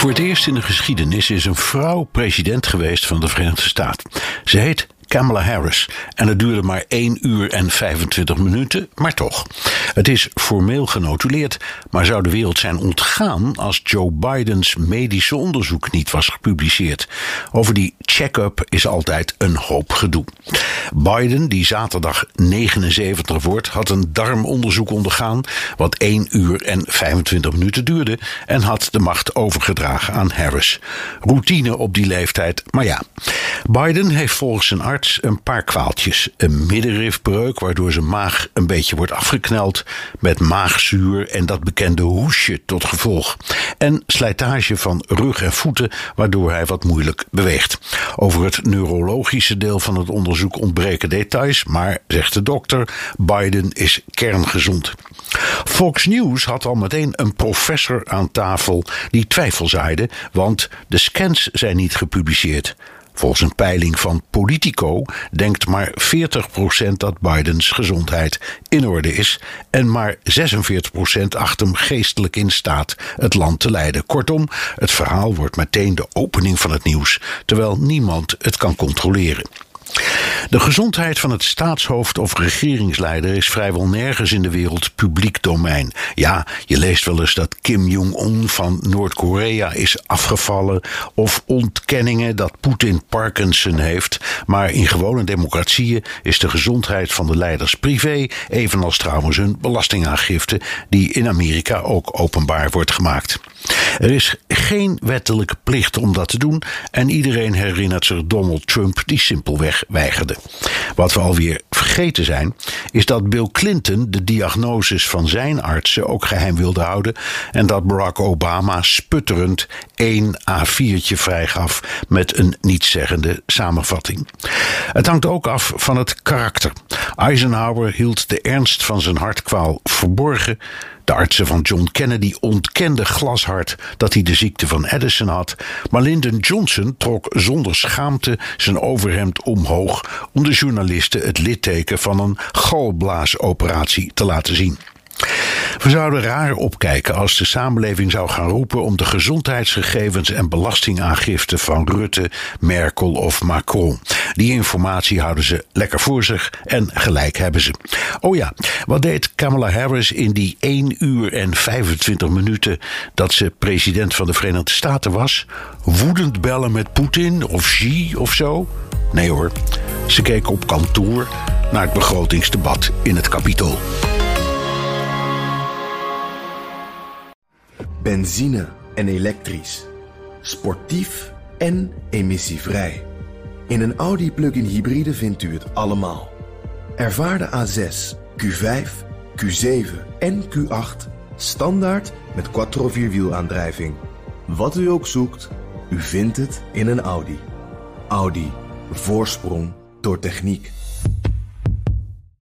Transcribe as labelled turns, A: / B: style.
A: Voor het eerst in de geschiedenis is een vrouw president geweest van de Verenigde Staten. Ze heet Kamala Harris. En het duurde maar 1 uur en 25 minuten, maar toch. Het is formeel genotuleerd, maar zou de wereld zijn ontgaan als Joe Bidens medische onderzoek niet was gepubliceerd. Over die check-up is altijd een hoop gedoe. Biden, die zaterdag 79 wordt, had een darmonderzoek ondergaan, wat 1 uur en 25 minuten duurde, en had de macht overgedragen aan Harris. Routine op die leeftijd, maar ja. Biden heeft volgens zijn arts een paar kwaaltjes. Een middenrifbreuk, waardoor zijn maag een beetje wordt afgekneld. Met maagzuur en dat bekende hoesje tot gevolg. En slijtage van rug en voeten, waardoor hij wat moeilijk beweegt. Over het neurologische deel van het onderzoek ontbreken details, maar, zegt de dokter, Biden is kerngezond. Fox News had al meteen een professor aan tafel die twijfel zaaide, want de scans zijn niet gepubliceerd. Volgens een peiling van Politico denkt maar 40% dat Bidens gezondheid in orde is en maar 46% acht hem geestelijk in staat het land te leiden. Kortom, het verhaal wordt meteen de opening van het nieuws, terwijl niemand het kan controleren. De gezondheid van het staatshoofd of regeringsleider is vrijwel nergens in de wereld publiek domein. Ja, je leest wel eens dat Kim Jong-un van Noord-Korea is afgevallen of ontkenningen dat Poetin Parkinson heeft. Maar in gewone democratieën is de gezondheid van de leiders privé, evenals trouwens hun belastingaangifte, die in Amerika ook openbaar wordt gemaakt. Er is geen wettelijke plicht om dat te doen en iedereen herinnert zich Donald Trump die simpelweg weigerde. Wat we alweer vergeten zijn, is dat Bill Clinton de diagnoses van zijn artsen ook geheim wilde houden en dat Barack Obama sputterend één A4'tje vrijgaf met een nietszeggende samenvatting. Het hangt ook af van het karakter. Eisenhower hield de ernst van zijn hartkwaal verborgen. De artsen van John Kennedy ontkenden glashard dat hij de ziekte van Edison had, maar Lyndon Johnson trok zonder schaamte zijn overhemd omhoog om de journalisten het litteken van een galblaasoperatie te laten zien. We zouden raar opkijken als de samenleving zou gaan roepen om de gezondheidsgegevens en belastingaangifte van Rutte, Merkel of Macron. Die informatie houden ze lekker voor zich en gelijk hebben ze. Oh ja, wat deed Kamala Harris in die 1 uur en 25 minuten dat ze president van de Verenigde Staten was? Woedend bellen met Poetin of Xi of zo? Nee hoor, ze keek op kantoor naar het begrotingsdebat in het Capitool.
B: Benzine en elektrisch. Sportief en emissievrij. In een Audi plug-in hybride vindt u het allemaal. Ervaar de A6, Q5, Q7 en Q8 standaard met quattro vierwielaandrijving. Wat u ook zoekt, u vindt het in een Audi. Audi. Voorsprong door techniek.